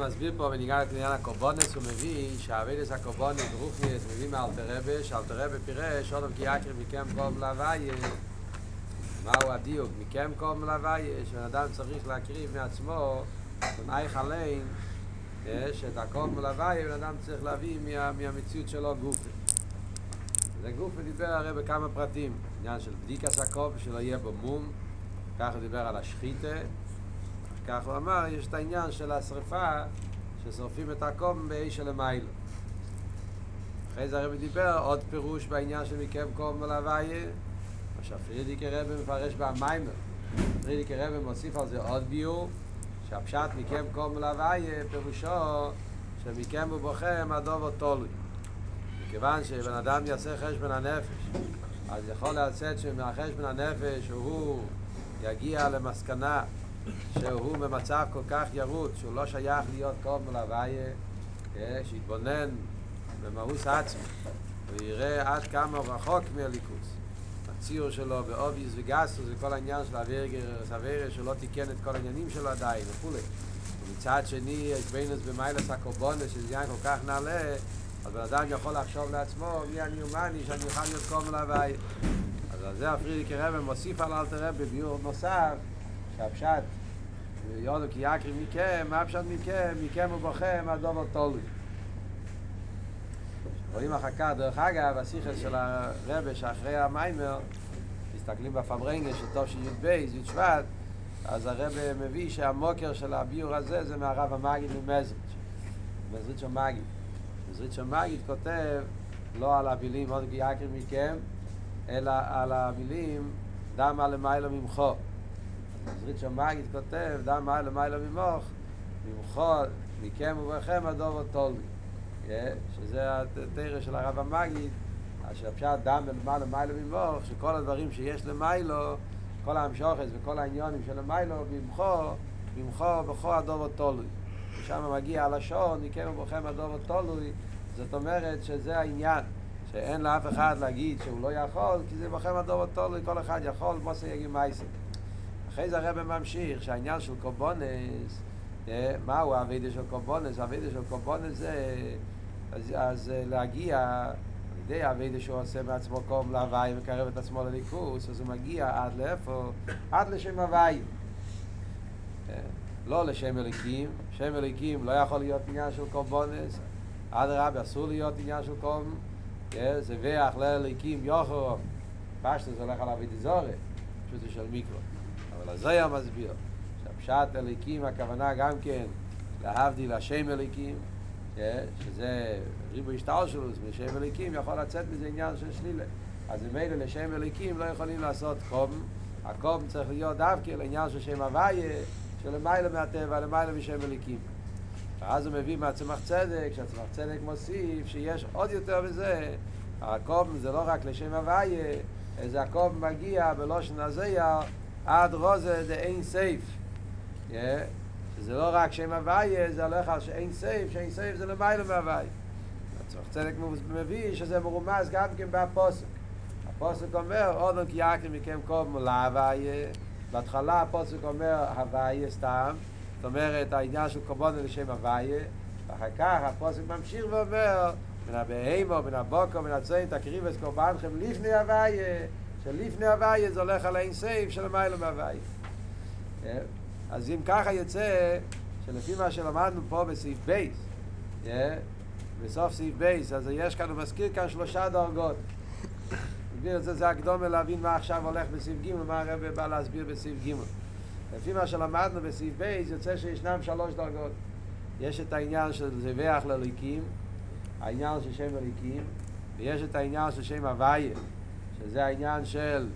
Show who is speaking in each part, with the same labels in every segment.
Speaker 1: הרב מסביר פה בניגע לעניין הקורבונס, הוא מביא שהאבדס הקורבונס ברוכניאס מביא מאלתר רבה, שאלתר רבה פירש עוד כי יקר מכם קום להוויה מהו הדיוק? מכם קום להוויה שבן אדם צריך להקריב מעצמו במאי חליין שאת הקום להוויה בן אדם צריך להביא מה, מהמציאות שלו גופה. זה גופה דיבר הרי בכמה פרטים עניין של בדיקס הקום שלא יהיה בו מום. ככה דיבר על השחיתה כך הוא אמר, יש את העניין של השריפה ששורפים את הקום באש של המיילו. אחרי זה הרבי דיבר עוד פירוש בעניין של מקם קום ולהוויה, מה שהפרידיקי רבי מפרש במיימר. פרידיקי רבי מוסיף על זה עוד ביור, שהפשט מקם קום ולהוויה פירושו שמקם ובוכם הדובו תולוי. מכיוון שבן אדם יעשה חשבון הנפש, אז יכול לצאת שמהחשבון הנפש הוא יגיע למסקנה שהוא במצב כל כך ירוד, שהוא לא שייך להיות קום מלוויה, שיתבונן במהוס עצמי, ויראה עד כמה רחוק מהליכוס. הציור שלו באוביס וגסוס וכל העניין של הווירגר, שהוא לא תיקן את כל העניינים שלו עדיין וכולי. ומצד שני, יש ביינוס במיילס הקורבונס, שזה עניין כל כך נעלה, אז בן אדם יכול לחשוב לעצמו, מי אני ומאני, שאני אוכל להיות קום מלוויה. אז על זה הפרידיקי רבי מוסיף על אלתר רבי ביור נוסף, שהפשט יודו כי יקרי מכם, מה פשט מכם, מכם ובוכם, הדובר תולוי. רואים אחר כך, דרך אגב, השיחה של הרבה שאחרי המיימר, מסתכלים בפברנגה של טוב של י"ב, י' שבט, אז הרבה מביא שהמוקר של הביור הזה זה מהרב המגיד ממזריץ', מזריץ' המגיד. מזריץ' המגיד כותב לא על המילים עוד כי יקרי מכם, אלא על המילים דם על המיילו ממחו. אז ריצ'ו מגיד כותב, דם מעלה מעלה ממוך, ממחו, מכם ובכם הדובו תולבי. שזה התרא של הרב המגיד, אשר פשט דם מעלה מעלה ממוך, שכל הדברים שיש למיילו, כל המשוכס וכל העניונים של המיילו, ממחו, ממחו בכו הדובו תולבי. ושם מגיע הלשון, מכם ובכם הדובו תולבי, זאת אומרת שזה העניין. שאין לאף אחד להגיד שהוא לא יכול, כי זה בכם הדובו תולוי, כל אחד יכול, כמו שיגיד מייסק. אחרי זה הרב ממשיך שהעניין של קורבונס, מהו הווידה של קורבונס? הווידה של קורבונס זה אז, אז להגיע על ידי הווידה שהוא עושה מעצמו קום להוואי ומקרב את עצמו לליכוס, אז הוא מגיע עד לאיפה? עד לשם הוואי. לא לשם אליקים, שם אליקים לא יכול להיות עניין של קורבונס, עד הרבי אסור להיות עניין של קום, זה ויח לאליקים יוחו, פשטו זה הולך על הווידה זורת, פשוט זה של מיקרו. אבל היה מסביר, שהפשט אליקים הכוונה גם כן להבדיל השם אליקים, שזה ריבו השטר שלו, בשם אליקים יכול לצאת מזה עניין של שלילה. אז אלה לשם אליקים לא יכולים לעשות קום, הקום צריך להיות דווקא לעניין של שם הוויה, שלמעלה מהטבע, למעלה משם אליקים. ואז הוא מביא מהצמח צדק, שהצמח צדק מוסיף שיש עוד יותר מזה, הקום זה לא רק לשם הוויה, איזה הקום מגיע בלושן הזיה עד רוזה דה אין סייף. שזה לא רק שם הוויה, זה הולך על שאין סייף, שאין סייף זה למעלה מהוויה. הצורך צדק מביא שזה מרומז גם כן בהפוסק. הפוסק אומר, אודון כי יקר מכם קום להוויה. בהתחלה הפוסק אומר הוויה סתם, זאת אומרת העניין של קורבנו לשם הוויה, ואחר כך הפוסק ממשיך ואומר, מן הבהימו, מן הבוקו, מן הצוין, תקריב את קורבנכם לפני הוויה. שלפני הוויה זה הולך על האין סייף של המיילו מהוויה. אז אם ככה יוצא, שלפי מה שלמדנו פה בסעיף בייס, בסוף סעיף בייס, אז יש כאן, הוא מזכיר כאן שלושה דרגות. מבין את זה, זה הקדומה להבין מה עכשיו הולך בסעיף ג' מה הרב בא להסביר בסעיף ג'. לפי מה שלמדנו בסעיף בייס, יוצא שישנם שלוש דרגות. יש את העניין של זבח לליקים, העניין של שם הליקים, ויש את העניין של שם הוויה, שזה העניין של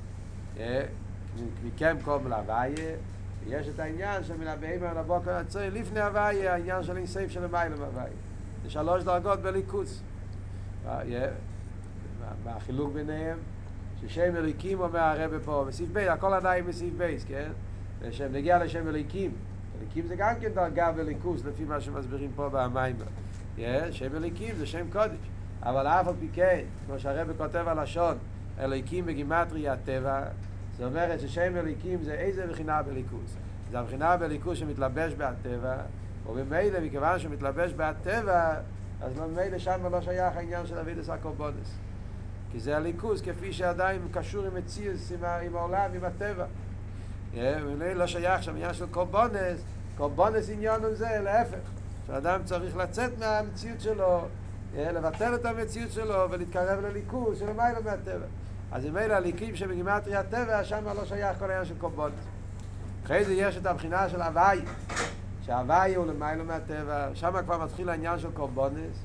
Speaker 1: מכם קום להוויה, ויש את העניין של הבהמה לבוקר הצוי לפני הוויה, העניין של אינסייף של המים להוויה. זה שלוש דרגות בליכוס. מה החילוק ביניהם? ששם אליקים אומר הרבה פה, בסעיף בייס, הכל עדיין בסעיף בייס, כן? ושם נגיע לשם אליקים. אליקים זה גם כן דרגה בליכוס, לפי מה שמסבירים פה במים. שם אליקים זה שם קודש. אבל אף על פי כן, כמו שהרבא כותב הלשון, אליקים בגימטרי הטבע, זאת אומרת ששם אליקים זה איזה בחינה בליכוס. זה הבחינה בליכוס שמתלבש בהטבע, וממילא, מכיוון שהוא מתלבש בהטבע, אז ממילא שם לא שייך העניין של אבידס הקורבונס. כי זה הליכוז כפי שעדיין קשור עם מציאס, עם, עם העולם, עם הטבע. וממילא לא שייך שם עניין של קורבונס, קורבונס עניין הוא זה, להפך. שאדם צריך לצאת מהמציאות שלו, לבטל את המציאות שלו ולהתקרב לליכוז שלמעלה מהטבע. אז אם אלה הליקים שבגימטרי הטבע, שם לא שייך כל העניין של קורבונס. אחרי זה יש את הבחינה של הוואי, שהוואי הוא למעלה מהטבע, שם כבר מתחיל העניין של קורבונס,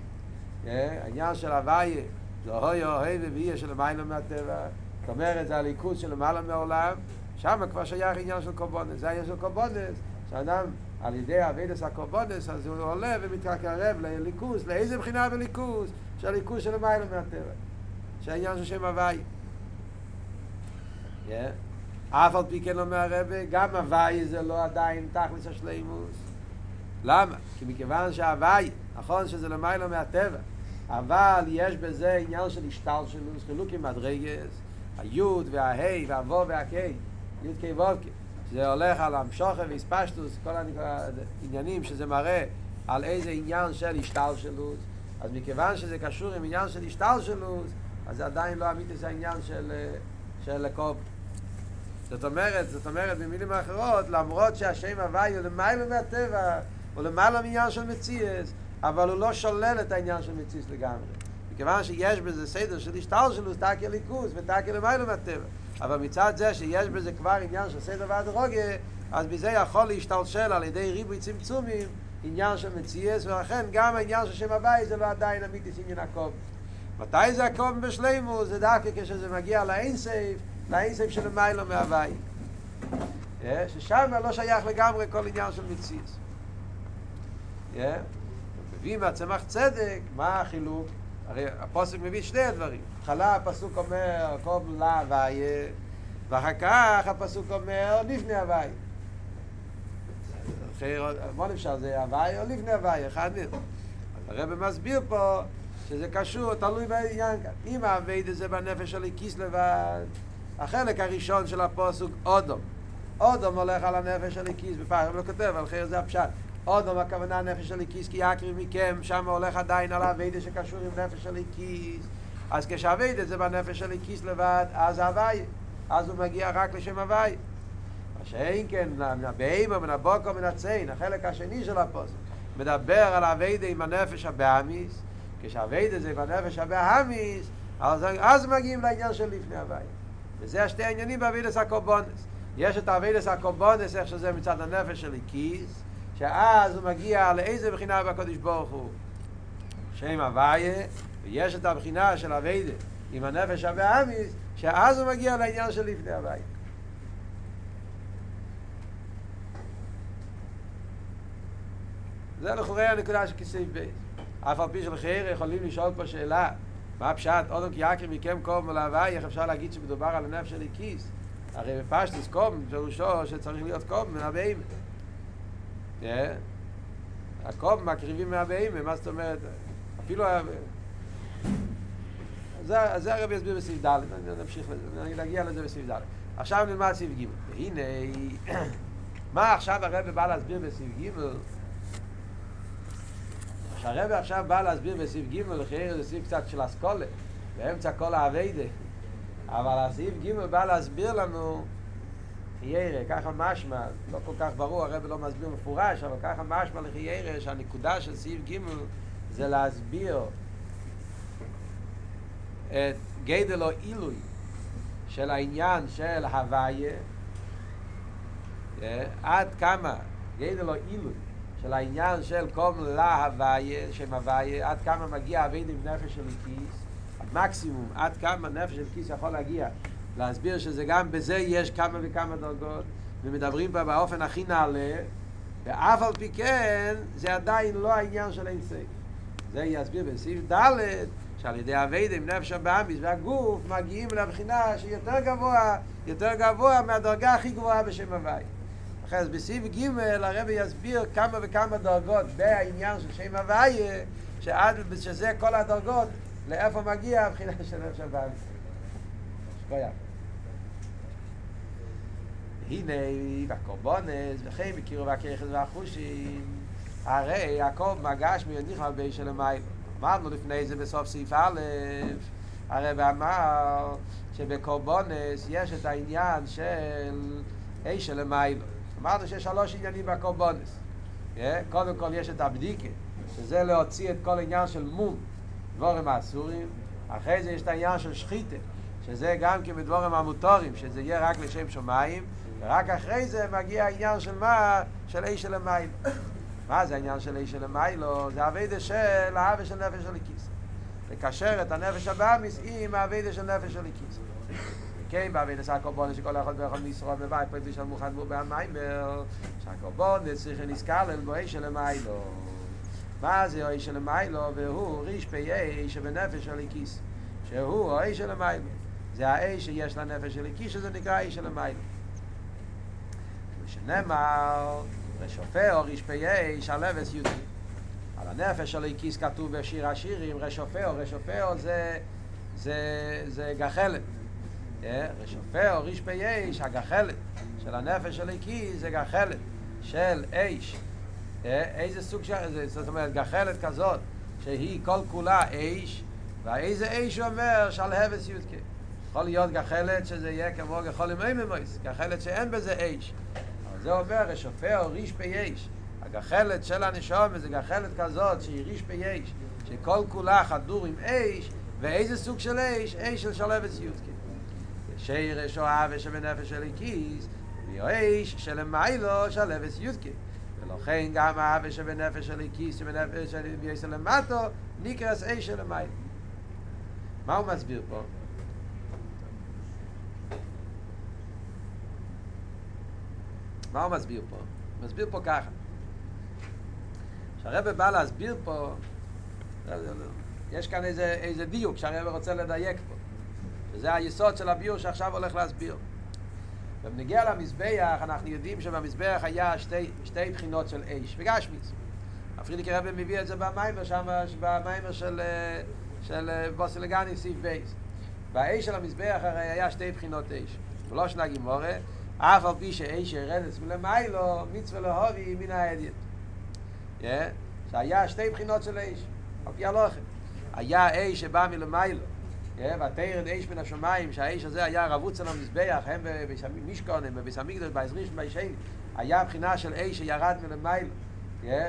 Speaker 1: העניין של הוואי זה אוי אוהב ואיה של למעלה מהטבע, זאת אומרת זה הליכוז של למעלה מהעולם, שם כבר שייך עניין של קורבונס, זה העניין של קורבונס, שאדם על ידי אבידס הקורבונס, אז הוא עולה ומתקרב לליכוז, לאיזה בחינה בליכוז? שהליכוז של למעלה מהטבע, שהעניין של שם הוואי. אף על פי כן אומר הרבה, גם הוואי זה לא עדיין תכלס השלימוס. למה? כי מכיוון שהוואי, נכון שזה למעלה מהטבע, אבל יש בזה עניין של השתלשלוס, חילוק עם מדרגס, היוד וההי והוו והקי, יוד קי וובקי. זה הולך על המשוכה והספשטוס, כל העניינים שזה מראה על איזה עניין של השתלשלוס. אז מכיוון שזה קשור עם עניין של השתלשלוס, אז זה עדיין לא אמיתי זה העניין של, של קוב. זאת אומרת, זאת אומרת, במילים אחרות, למרות שהשם הוואי הוא למעלה מהטבע, הוא למעלה מעניין של מציאס, אבל הוא לא שולל את העניין של מציאס לגמרי. מכיוון שיש בזה סדר של השטל שלו, תקי ליכוס ותקי למעלה מהטבע. אבל מצד זה שיש בזה כבר עניין של סדר והדרוגיה, אז בזה יכול להשתלשל על ידי ריבוי צמצומים עניין של מציאס, ולכן גם העניין של שם הוואי זה לא עדיין אמיתי עניין הקום. מתי זה הקום בשלימו? זה דווקא כשזה מגיע לאינסייף, לאינסייף של מיילו מהוואי. ששם לא שייך לגמרי כל עניין של מציאס. מביא מהצמח צדק, מה החילוק? הרי הפוסק מביא שני הדברים. בהתחלה הפסוק אומר קום לה הוויה, ואחר כך הפסוק אומר לפני הוויה. מה נפשר זה הוויה או לפני הוויה? אחד מהם. הרב מסביר פה שזה קשור, תלוי בעניין כאן. אם האביידה זה בנפש של כיס לבד, החלק הראשון של הפוסוק אודום. אודום הולך על הנפש של כיס, בפעם לא כותב, על חיר זה הפשט. אודום הכוונה נפש של כיס, כי יקרי מכם, שם הולך עדיין על האביידה שקשור עם נפש של כיס. אז כשהאביידה זה בנפש של כיס לבד, אז הוואי, אז הוא מגיע רק לשם הוואי. מה שאין כן, מן הבהמה, מן הבוקו, מן הציין, החלק השני של הפוסק, מדבר על האביידה עם הנפש הבאמיס, כשהאביידה זה בנפש הבאמיס, אז, אז מגיעים לעניין של לפני הוואי. וזה השתי העניינים באביידס הקורבונס. יש את האביידס הקורבונס, איך שזה מצד הנפש של כיס, שאז הוא מגיע לאיזה בחינה בקודש ברוך הוא? שם הוויה, ויש את הבחינה של הווידה עם הנפש הבאמיס, שאז הוא מגיע לעניין של לפני הוויה. זה לכאורה הנקודה של כיסא בייס. אף על פי שלחייר יכולים לשאול פה שאלה, מה הפשט, אודום כי יקר מכם קום ולהוואי, איך אפשר להגיד שמדובר על הנפש של כיס? הרי בפשטוס קום, פירושו שצריך להיות קום מן הבהמה. הקום מקריבים מהבהמה, מה זאת אומרת? אפילו... זה הרב יסביר בסעיף ד', נמשיך לזה, נגיע לזה בסעיף ד'. עכשיו נלמד סעיף ג' והנה, מה עכשיו הרב בא להסביר בסעיף ג' שהרב עכשיו בא להסביר בסעיף ג' לחייר זה סעיף קצת של אסכולה, באמצע כל האביידה. אבל הסעיף ג' בא להסביר לנו חיירה, ככה משמע, לא כל כך ברור, הרב לא מסביר מפורש, אבל ככה משמע לחיירה שהנקודה של סעיף ג' זה להסביר את גדל או עילוי של העניין של הוויה עד כמה גדל או עילוי של העניין של קום להוויה, שם הוויה, עד כמה מגיע אביד עם נפש של כיס, המקסימום, עד כמה נפש של כיס יכול להגיע. להסביר שזה גם בזה יש כמה וכמה דרגות ומדברים בה באופן הכי נעלה ואף על פי כן זה עדיין לא העניין של אין סייף זה יסביר בסעיף ד' שעל ידי אביד עם נפש הבאמיס והגוף מגיעים לבחינה שיותר גבוה יותר גבוה מהדרגה הכי גבוהה בשם אחרי אז בסעיף ג' הרבי יסביר כמה וכמה דרגות בעניין של שם הוויה, שעד שזה כל הדרגות, לאיפה מגיע הבחינה של נפש הבאמיס. שכויה. הנה, בקורבונס, וכן בקירו והכיחס והחושים, הרי הכל מגש מיוניך על בי של המים. אמרנו לפני זה בסוף סעיף א', הרב אמר שבקורבונס יש את העניין של אי של המים. אמרנו שיש שלוש עניינים בקורבונס. קודם כל יש את הבדיקה, שזה להוציא את כל העניין של מום, דבורם האסורים. אחרי זה יש את העניין של שחיתה, שזה גם כן בדבורם המוטורים, שזה יהיה רק לשם שמיים. ורק אחרי זה מגיע העניין של מה? של אי של המים. מה זה העניין של אי של המיילו? זה הווידה של האווה של נפש הליקיס. לקשר את הנפש הבאמיס עם הווידה של נפש הליקיס. כן, בא ואין קורבון שכל אחד ואחד מישרו בבית פרט ושל מוחד בו במיימר. שהקורבון צריך נזכר לבואי של המיילו. מה זה אוי של המיילו? והוא ריש פי אי שבנפש של הכיס. שהוא אוי של המיילו. זה האי שיש לנפש של הכיס שזה נקרא אי של המיילו. ושנמר רשופר ריש פי אי שלבס יוטי על הנפש של הכיס כתוב בשיר השירים רשופר רשופר זה זה זה גחלת. רשופר רשפי אש, הגחלת של הנפש של כיס זה גחלת של אש. איזה סוג של, זאת אומרת, גחלת כזאת, שהיא כל כולה אש, ואיזה אש אומר שלהבס יודקה. יכול להיות גחלת שזה יהיה כמו גחול עם איממויס, גחלת שאין בזה אש. זה אומר, רשופר ריש פייש. הגחלת של הנשום זה גחלת כזאת שהיא ריש פייש, שכל כולה חדור עם אש, ואיזה סוג של אש? אש של שלבת סיוטקי. שיר שואה ושבנפש של איקיס, ואש של מיילו שלבת סיוטקי. ולכן גם האווה שבנפש של איקיס, שבנפש של איקיס למטו, נקרס אש של מיילו. מה הוא מסביר פה? מה הוא מסביר פה? הוא מסביר פה ככה. כשהרבא בא להסביר פה, יש כאן איזה, איזה דיוק שהרבא רוצה לדייק פה. וזה היסוד של הביור שעכשיו הולך להסביר. ובנגיע למזבח, אנחנו יודעים שבמזבח היה שתי, שתי בחינות של אש וגשמיץ. הפרידיק הרבא מביא את זה במיימר שם, במיימר של, של בוסילגני סיף בייס. באש של המזבח הרי היה שתי בחינות אש. ולא שנה גימורה, אף על פי שאיש ירדס מלמיילו, מצווה להובי מן העדית. שהיה שתי בחינות של איש, על פי הלוחם. היה איש שבא מלמיילו, ותרד איש מן השמיים, שהאיש הזה היה רבוץ על המזבח, הם במשכון, הם בביס המקדוש, בעזריש וביישן, היה בחינה של איש שירד מלמיילו,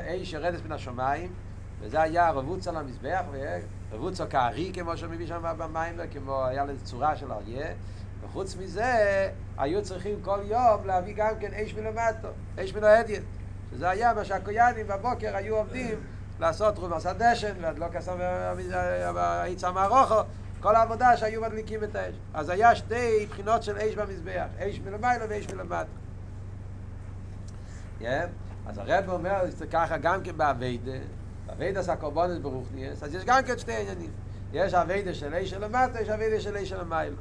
Speaker 1: איש ירדס מן השמיים, וזה היה רבוץ על המזבח, רבוץ או כארי, כמו שמביא שם במים, כמו היה לזה צורה של אריה, וחוץ מזה, היו צריכים כל יום להביא גם כן אש מלמטו, אש מן ההדיין. שזה היה מה שהקויאנים בבוקר היו עובדים לעשות רובס הדשן, והדלוק הסם העיצה מהרוחו, כל העבודה שהיו מדליקים את האש. אז היה שתי בחינות של אש במזבח, אש מלמיילו ואש מלמטו. Yeah. אז הרב אומר, ככה גם כן באביידה, באביידה זה הקורבונס ברוכניאס, אז יש גם כן שתי עניינים. יש אביידה של אש של למטה, יש אביידה של אש של למיילו.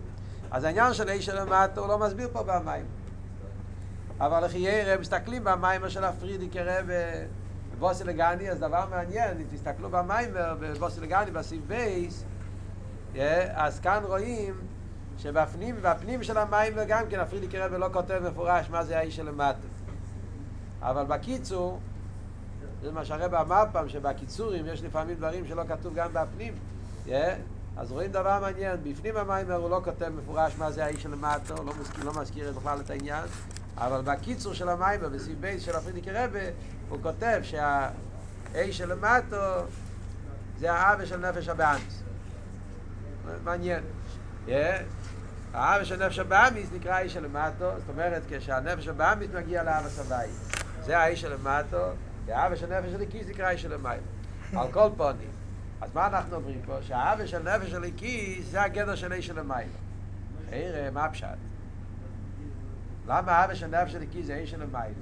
Speaker 1: אז העניין של איש של המטה הוא לא מסביר פה במים. אבל לכי ירא, מסתכלים במים של הפרידי רב בבוסי לגני, אז דבר מעניין, אם תסתכלו במים בבוסי לגני, בסיב בייס, אז כאן רואים שבפנים, בפנים של המים גם כן הפרידי רב לא כותב מפורש מה זה האיש של המטה. אבל בקיצור, זה מה שהרב אמר פעם, שבקיצורים יש לפעמים דברים שלא כתוב גם בפנים. Yeah. אז רואים דבר מעניין, בפנים המיימר הוא לא כותב מפורש מה זה האיש של למטו, לא מזכיר, לא מזכיר בכלל את העניין, אבל בקיצור של המיימר, בסעיף בייס של הפרידיקי רבה, הוא כותב שהאיש של למטו זה האווה של נפש הבאמיס. מעניין. האווה של נפש הבאמיס נקרא איש של למטו, זאת אומרת כשהנפש הבאמיס מגיע לאווה סבי. זה האיש של למטו, והאווה של נפש הליקיס נקרא איש של למטו. על כל פונים. אז מה אנחנו אומרים פה? שהאווה של נפש של איקיס זה הגדר של איש של המים. חייר, מה פשט? למה האווה של נפש של איקיס זה איש של המים?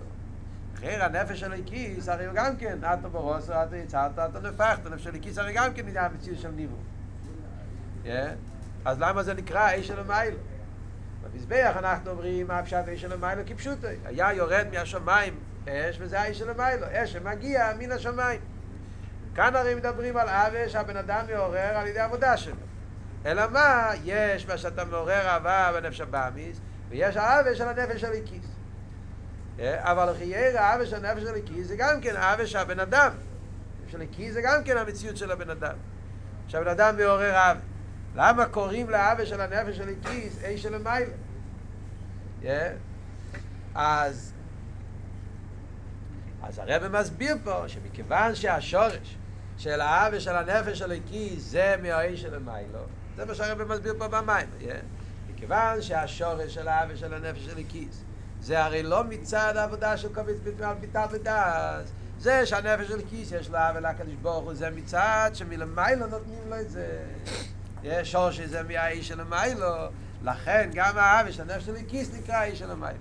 Speaker 1: חייר, הנפש של איקיס הרי הוא גם כן, אתה ברוס, אתה יצאת, אתה נפחת, הנפש של איקיס הרי גם כן נהיה מציאות של ניבו. אז למה זה נקרא איש של המים? במזבח אנחנו אומרים מה פשט איש של המים כפשוטו. היה יורד מהשמיים אש וזה האיש של המים, אש שמגיע מן השמיים. כאן הרי מדברים על אהבה שהבן אדם מעורר על ידי עבודה שלו. אלא מה? יש מה שאתה מעורר אהבה בנפש הבאמיס, ויש אהבה של הנפש הליקיס. אבל חייר האווה של הנפש הליקיס זה גם כן האווה של הבן אדם. של הליקיס זה גם כן המציאות של הבן אדם. שהבן אדם מעורר האווה. למה קוראים לאווה של הנפש של הליקיס אי של המיילה? אז אז הרב מסביר פה שמכיוון שהשורש של האווה של הנפש של הליקיס זה מהאי של המיילו זה מה שהרב מסביר פה במים מכיוון שהשורש של האווה של הנפש של הליקיס זה הרי לא מצד העבודה של בתמל ביטל ודאז זה שהנפש של כיס יש לה ולקדש ברוך הוא זה מצד שמלמיילו נותנים לו את זה שור שזה מהאיש של המיילו לכן גם האווה של הנפש של כיס נקרא איש של המיילו.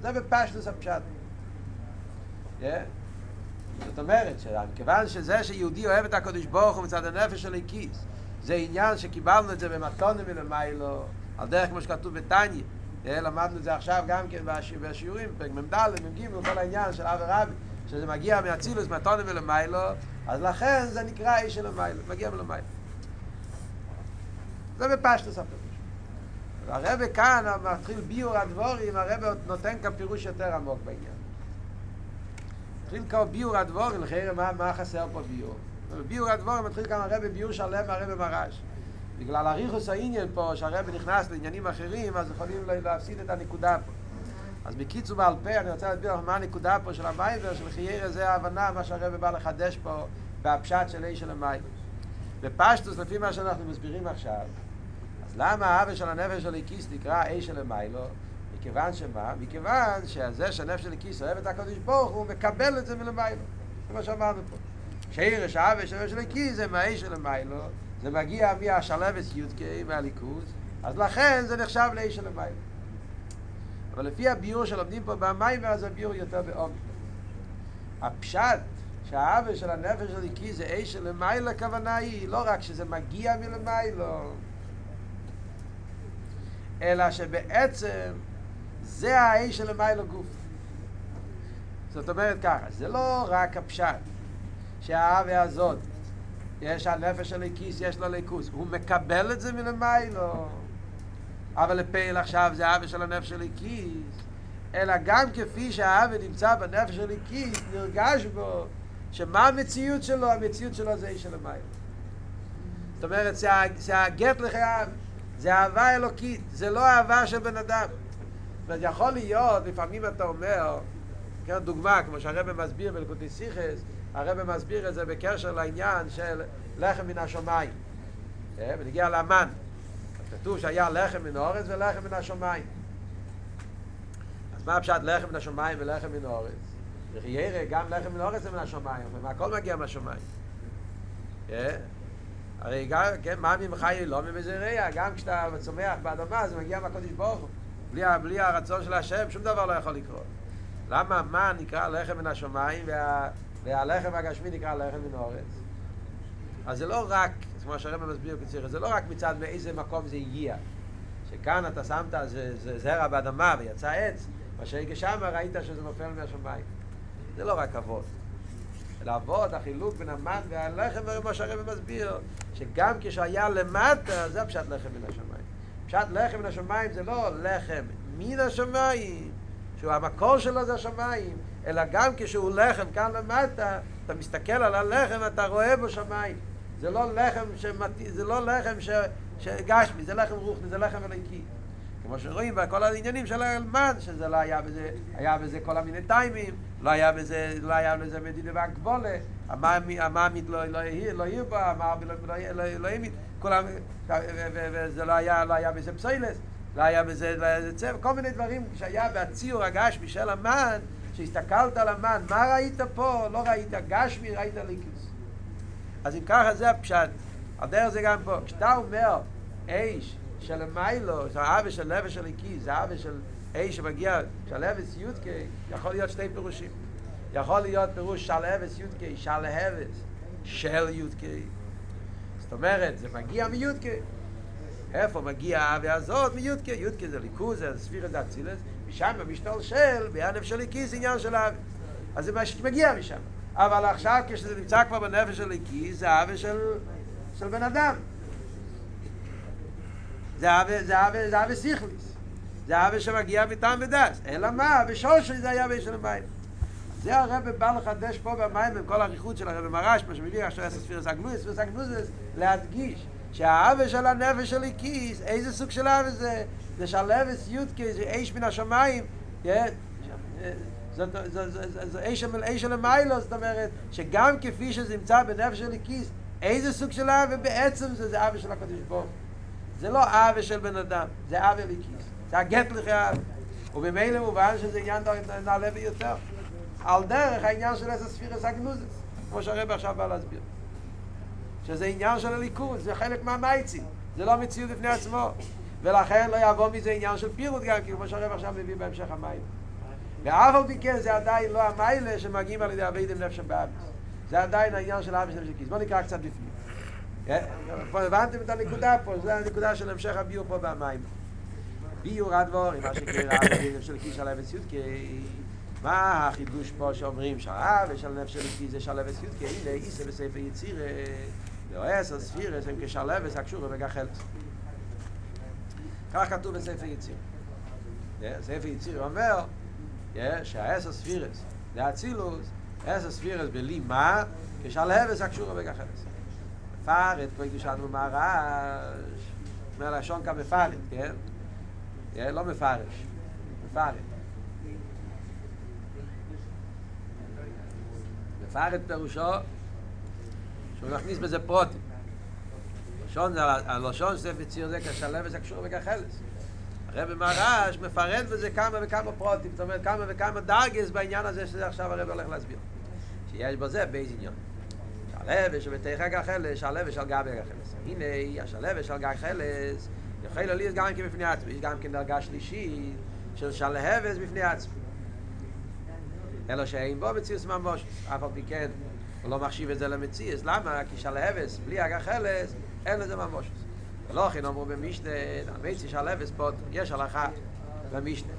Speaker 1: זה בפשטוס הפשט. זאת אומרת שכיוון שזה שיהודי אוהב את הקדוש ברוך הוא מצד הנפש של כיס זה עניין שקיבלנו את זה במתונה מלמיילו על דרך כמו שכתוב בתניא. למדנו את זה עכשיו גם כן בשיעורים, פרק מ"ד, מ"ג, כל העניין של אב ורבי, שזה מגיע מהצילוס, מהטונים ולמיילו, אז לכן זה נקרא איש של המיילו, מגיע מלמיילו. זה בפשטוס הפירוש. והרבא כאן מתחיל ביור הדבורים, הרבא נותן כאן פירוש יותר עמוק בעניין. מתחיל כאן ביור הדבורים, לכן מה, מה חסר פה ביור? ביור הדבורים מתחיל כאן הרבא ביור שלם מהרבא מרש. בגלל הריחוס העניין פה, שהרבא נכנס לעניינים אחרים, אז יכולים להפסיד את הנקודה פה. אז בקיצור בעל פה, אני רוצה להסביר לך מה הנקודה פה של המייבר, של חיירה זה ההבנה, מה שהרבא בא לחדש פה, בהפשט של אי של המייבר. בפשטוס, לפי מה שאנחנו מסבירים עכשיו, למה האבא של הנפש של הכיס נקרא אי של המיילו? מכיוון שמה? מכיוון שזה שהנפש של הכיס אוהב את הקדוש ברוך הוא מקבל את זה מלמיילו. זה מה שאמרנו פה. שירש האבא של הנפש של הכיס זה מהאי של המיילו, זה מגיע מהשלבס יודקי, מהליכוז, אז לכן זה נחשב של המים. אבל לפי הביור שלומדים פה במים, אז הביור יותר בעומק. הפשט שהאווה של הנפש הליקי זה איש של המים, הכוונה היא לא רק שזה מגיע מלמים, לא. אלא שבעצם זה האיש של המים לגוף. זאת אומרת ככה, זה לא רק הפשט שהאווה הזאת יש הנפש של הכיס, יש לו ליכוס. הוא מקבל את זה מלמיילו. אבל לפעיל עכשיו זה האווה של הנפש של הכיס. אלא גם כפי שהאווה נמצא בנפש של הכיס, נרגש בו שמה המציאות שלו? המציאות שלו זה איש של המיילו. זאת אומרת, זה הגט לחייו, זה אהבה אלוקית, זה לא אהבה של בן אדם. זאת יכול להיות, לפעמים אתה אומר, כן, דוגמה, כמו שהרבא מסביר בלקוטי סיכס, הרב מסביר את זה בקשר לעניין של לחם מן השמיים. ונגיע לאמן. כתוב שהיה לחם מן האורץ ולחם מן השמיים. אז מה הפשט לחם מן השמיים ולחם מן האורץ? וכי ירא גם לחם מן האורץ זה מן השמיים, ומה הכל מגיע מהשמיים. הרי גם, כן, מה ממך לא ממזרע, גם כשאתה צומח באדמה זה מגיע מהקודש ברוך הוא. בלי, בלי הרצון של השם שום דבר לא יכול לקרות. למה מה נקרא לחם מן השמיים וה... והלחם הגשמי נקרא לחם מן האורץ. אז זה לא רק, כמו שהרבא מסביר בציר, זה לא רק מצד מאיזה מקום זה הגיע. שכאן אתה שמת זה, זה זרע באדמה ויצא עץ, מה שגשם ראית שזה נופל מהשמיים. זה לא רק אבות. אבות, החילוק בין המן והלחם, כמו שהרבא מסביר, שגם כשהיה למטה, זה פשט לחם מן השמיים. פשט לחם מן השמיים זה לא לחם מן השמיים, שהוא המקור שלו זה השמיים, אלא גם כשהוא לחם כאן למטה, אתה מסתכל על הלחם, אתה רואה בו שמיים. זה לא לחם שמת... זה לא לחם ש... שגשמי, זה לחם רוחני, זה לחם אליקי. כמו שרואים בכל העניינים של האלמן, שזה לא היה בזה, היה בזה כל המיני טיימים, לא היה בזה, לא היה בזה מדינה והגבולה, המאמית לא, לא, לא יהיה בה, המאמית לא, לא, לא ימית, כולם, וזה לא היה, לא היה בזה פסיילס, לא היה בזה, לא היה בזה צבע, כל מיני דברים שהיה בציור הגשמי של המן, כשהסתכלת על המן, מה ראית פה? לא ראית גשמי, ראית ליקיס. אז אם ככה זה הפשט. על דרך זה גם פה. כשאתה אומר אש של מיילו, זה האווה של נפש של ליקיס, זה האווה של אש שמגיע, של אבס יודקי, יכול להיות שתי פירושים. יכול להיות פירוש של אבס יודקי, של אבס, של יודקי. זאת אומרת, זה מגיע מיודקי. איפה מגיע האווה הזאת? מיודקי. יודקי זה ליכוז, זה ספירת אצילס, משם משתלשל, בהנף של הכיס עניין של אבי. אז זה מה משם. אבל עכשיו כשזה נמצא כבר בנפש של הכיס, זה אבי של, של בן אדם. זה אבי, זה אבי, זה אבי סיכליס. זה אבא שמגיע מטעם ודס. אלא מה? בשורש זה היה באש המים. זה הרב בא לחדש פה במים עם כל הריחות של הרב מרש, מה שמביא עכשיו עשר ספירס הגנוז, ספירס הגנוז להדגיש שהאבא של הנפש של הכיס, איזה סוג של אבא זה? זה שלבס יודקי, זה איש מן השמיים, זה איש של המיילו, זאת אומרת, שגם כפי שזה נמצא בנפש של הכיס, איזה סוג של אבא בעצם זה, זה אבא של הקדוש ברוך זה לא אבא של בן אדם, זה אבא לכיס, זה הגט לכי אבא. ובמילא מובן שזה עניין נעלה ביותר. על דרך העניין של איזה ספירס הגנוזס, כמו שהרבא עכשיו בא להסביר. שזה עניין של הליכוד, זה חלק מהמייצים, זה לא מציאות בפני עצמו. ולכן לא יבוא מזה עניין של פירוט גם, כמו שהרבא עכשיו מביא בהמשך המים. ואף על פי כן זה עדיין לא המיילה שמגיעים על ידי אבידם נפש באביס. זה עדיין העניין של אביס נפש הכיס. בואו נקרא קצת בפנים. פה הבנתם את הנקודה פה, זו הנקודה של המשך הביור פה במים. ביור הדבורים, מה שקרה נפש הכיס על אביס יודקי. מה החידוש פה שאומרים שהאב של נפש הכיס זה של אביס יודקי. הנה איסה בספר יציר, ואוהס הספירס הם כשלבס הקשור וגחלס. כך כתוב בספר יציר. ספר יציר אומר, שהאסר ספירס, זה אצילוס, אסר ספירס בלי מה, כשלהבס הקשורה בגחלס. מפארת, כמו הקדישנו מהרעש, אומר לשון כמפארת, כן? לא מפרש, מפארת. מפארת פירושו שהוא מכניס בזה פרוטים. לשון זה, הלשון ספר יציר זה כשלהבס הקשורה בגחלס. הרב מרש מפרט בזה כמה וכמה פרוטים, זאת אומרת כמה וכמה דרגס בעניין הזה שזה עכשיו הרב הולך להסביר. שיש בזה בייז עניין. שלווה שבתיך גחלס, שלווה של גבי גחלס. הנה, השלווה של גחלס, יכול להיות גם כן בפני עצמי, יש גם כן דרגה שלישית של שלהבס בפני עצמי. אלא שאין בו מציאוס ממש, אף על פי כן, הוא לא מחשיב את זה למציאוס, למה? כי שלהבס, בלי הגחלס, אין לזה ממש. ולא כן אמרו במשנה, המצי של הלבס פה, יש הלכה במשנה.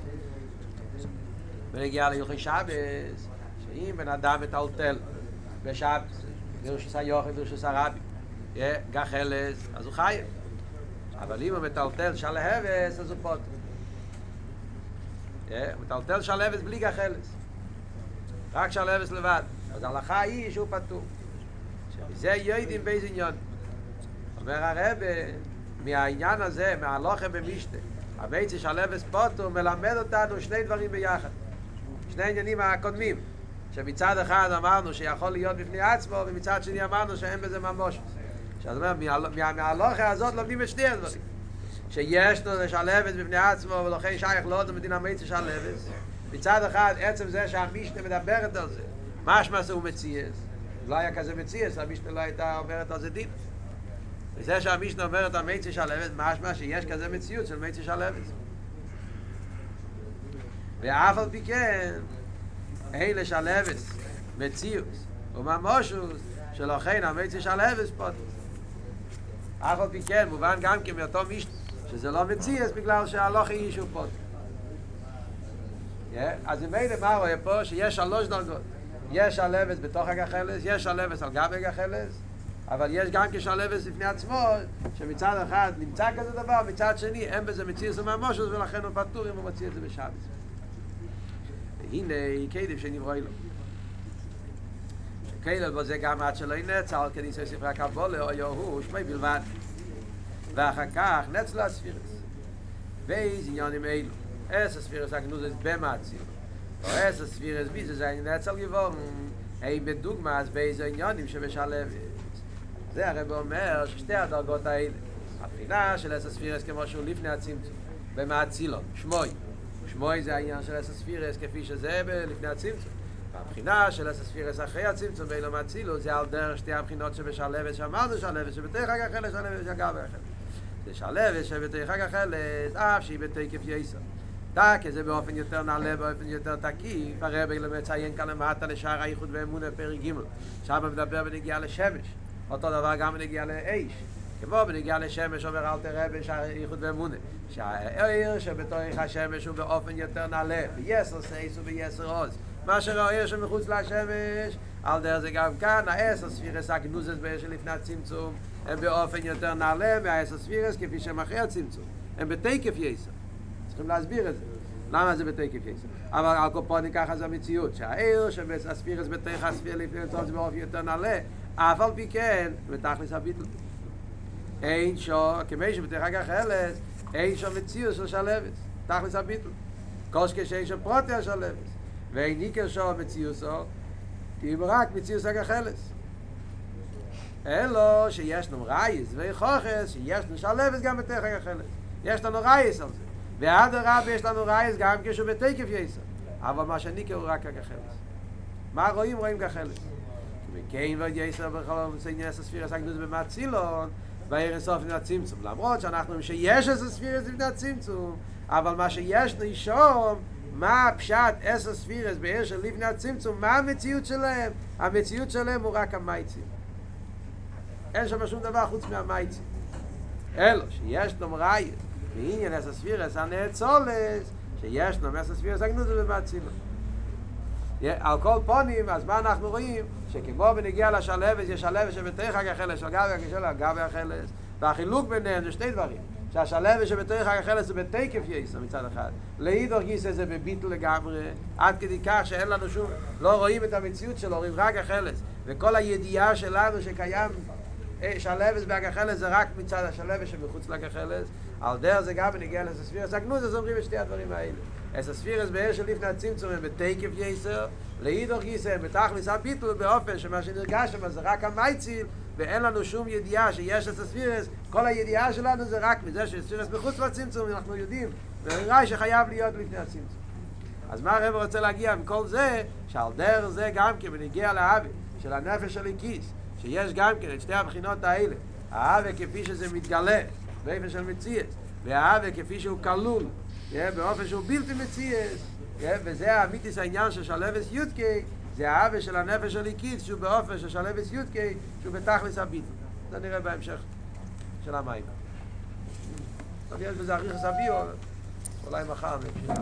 Speaker 1: ונגיע להלכי שבס, שאם בן אדם מטלטל בשבס, דרשוס היוחד, דרשוס הרבי, גחלס, אז הוא חייב. אבל אם הוא מטלטל שלהבס, אז הוא פוט. הוא מטלטל שלהבס בלי גחלס. רק שלהבס לבד. אז ההלכה היא שהוא פטור. שזה יודעים באיזה עניין. אומר הרב, מהעניין הזה, מהלוכה במשנה, הביצי של לבס פוטו מלמד אותנו שני דברים ביחד. שני עניינים הקודמים, שמצד אחד אמרנו שיכול להיות בפני עצמו, ומצד שני אמרנו שאין בזה ממש. זאת אומרת, מהלוכה הזאת לומדים את שני הדברים. שיש לו לשלבס בפני עצמו, ולכן שייך לא עוד המדינה מיצי שלבס. מצד אחד, עצם זה שהמשנה מדברת על זה, משמע זה הוא מציאס. לא היה כזה מציאס, המשנה לא הייתה אומרת על זה דין. וזה שהמישנה אומרת על מיצי שלבת, משמע שיש כזה מציאות של מיצי שלבת. ואף על פי כן, אין לשלבת מציאות וממושוס שלכן המיצי שלבת פוטוס. אף על פי כן, מובן גם כן מאותו מישנה, שזה לא מציאות בגלל שהלוך היא שהוא פוטוס. אז אם אין מה רואה פה שיש שלוש דרגות. יש שלבת בתוך הגחלס, יש שלבת על גבי הגחלס, אבל יש גם כשלבס לפני עצמו, שמצד אחד נמצא כזה דבר, מצד שני אין בזה מציא זה מהמושוס, ולכן הוא פטור אם הוא מציא את זה בשבת. והנה, קדם שנברוא לו. שקדם בו זה גם עד שלא ינצל, על כניסי ספרי הקבולה, או יוהו, שמי בלבד. ואחר כך נצלו הספירס. ואיזה עניינים אלו. אס הספירס הגנוזס במעציר. או אס הספירס ביזה זה נצל גבורם. אין בדוגמה אז באיזה עניינים שבשלבת. זה הרב אומר ששתי הדרגות האלה, הבחינה של אס הספירס כמו שהוא לפני הצמצום, במאצילון, שמוי. שמוי זה העניין של אס הספירס כפי שזה לפני הצמצום. והבחינה של אס הספירס אחרי הצמצום באילו מאצילו זה על דרך שתי הבחינות שבשלבת שאמרנו שלבת שבתך אגח אלה שלבת שאגב אלה. זה שלבת שבתך אגח אלה אף שהיא בתקף יסר. תק, זה באופן יותר נעלה, באופן יותר תקיף, הרב אלו מציין כאן למטה לשער האיחוד ואמונה פרק ג' שם מדבר בנגיעה לשמש. אותו דבר גם בנגיע לאש. כמו בנגיע לשמש אומר אל תראה בשייכות ואמונה. שהאיר שבתוך השמש הוא באופן יותר נעלה. ביסר סייס וביסר עוז. מה שראה שמחוץ לשמש, על דרך זה גם כאן, העשר ספירס הגנוזס באש לפני הצמצום, הם באופן יותר נעלה מהעשר ספירס כפי שהם אחרי הצמצום. הם בתקף יסר. צריכים להסביר את זה. למה זה בתקף יסר? אבל על קופונים ככה זה המציאות, שהעיר שהספירס בתך הספיר לפני טוב זה באופי יותר נעלה, אף על פי כן, בתכלס הביטל. אין שו, כמי שבתך הגחלס, אין שו מציאות של שלבס, תכלס הביטל. קושקה שאין שו פרוטי השלבס. ואין ניקר שו מציאוסו, אם רק מציאוס הגחלס. אלו שיש לנו רייס וחוכס, שיש לנו שלבס גם בתך הגחלס. יש לנו רייס על זה. ועד הרב יש לנו רייס גם כשהוא בתקף יסר. אבל מה שניקר הוא רק הגחלס. מה רואים? רואים גחלס. וכן ועד יסר בכל סעניין הספיר עסקנו את זה במצילון, בערן סוף לפני הצמצום. למרות שאנחנו אומרים שיש איזה ספירס לפני הצמצום, אבל מה שיש נשום, מה הפשט עשר ספירס בעיר של לפני הצמצום, מה המציאות שלהם? המציאות שלהם הוא רק המייצים. אין שם שום דבר חוץ מהמייצים. אלו, שיש לו מרייס, בעניין עשר ספירס הנאצולס, שיש לו עשר ספירס הגנוזו במצילון. על כל פונים, אז מה אנחנו רואים? שכמו בנגיע לשלבס, יש שלבס שבתוך גבי החלס, של גבי החלס, והחילוק ביניהם זה שתי דברים. שהשלבס שבתוך החלס זה בתקף יסר מצד אחד. לאידור גיסא זה בביטל לגמרי, עד כדי כך שאין לנו שום, לא רואים את המציאות שלו, רואים רק החלס. וכל הידיעה שלנו שקיים שלבס בהגחלס זה רק מצד השלבס שמחוץ לגחלס, על דרך זה גם בנגיע לספירס הגנוז, אז אומרים את שתי הדברים האלה. אס הספירס באר של לפני הצמצום הם בתקף יסר, לאידור גיסא הם בתכלס הביטל באופן שמה שנרגש שם זה רק המייציל, ואין לנו שום ידיעה שיש את הספירס, כל הידיעה שלנו זה רק מזה שספירס מחוץ לצמצום, אנחנו יודעים, ונראה שחייב להיות לפני הצמצום. אז מה הרב רוצה להגיע עם כל זה, שעל דרך זה גם כן בנגיע לאבי, של הנפש של הכיס, שיש גם כן את שתי הבחינות האלה, האבי כפי שזה מתגלה, באופן של מציאס, והאבי כפי שהוא כלול, באופן שהוא בלתי מציאס, וזה האמיתיס העניין של שלבס יודקי, זה האבי של הנפש של הקיץ, שהוא באופן של שלבס יודקי, שהוא בתכלס הביטל. זה נראה בהמשך של המים. אז יש בזה אריך סביו, אולי מחר נפשע.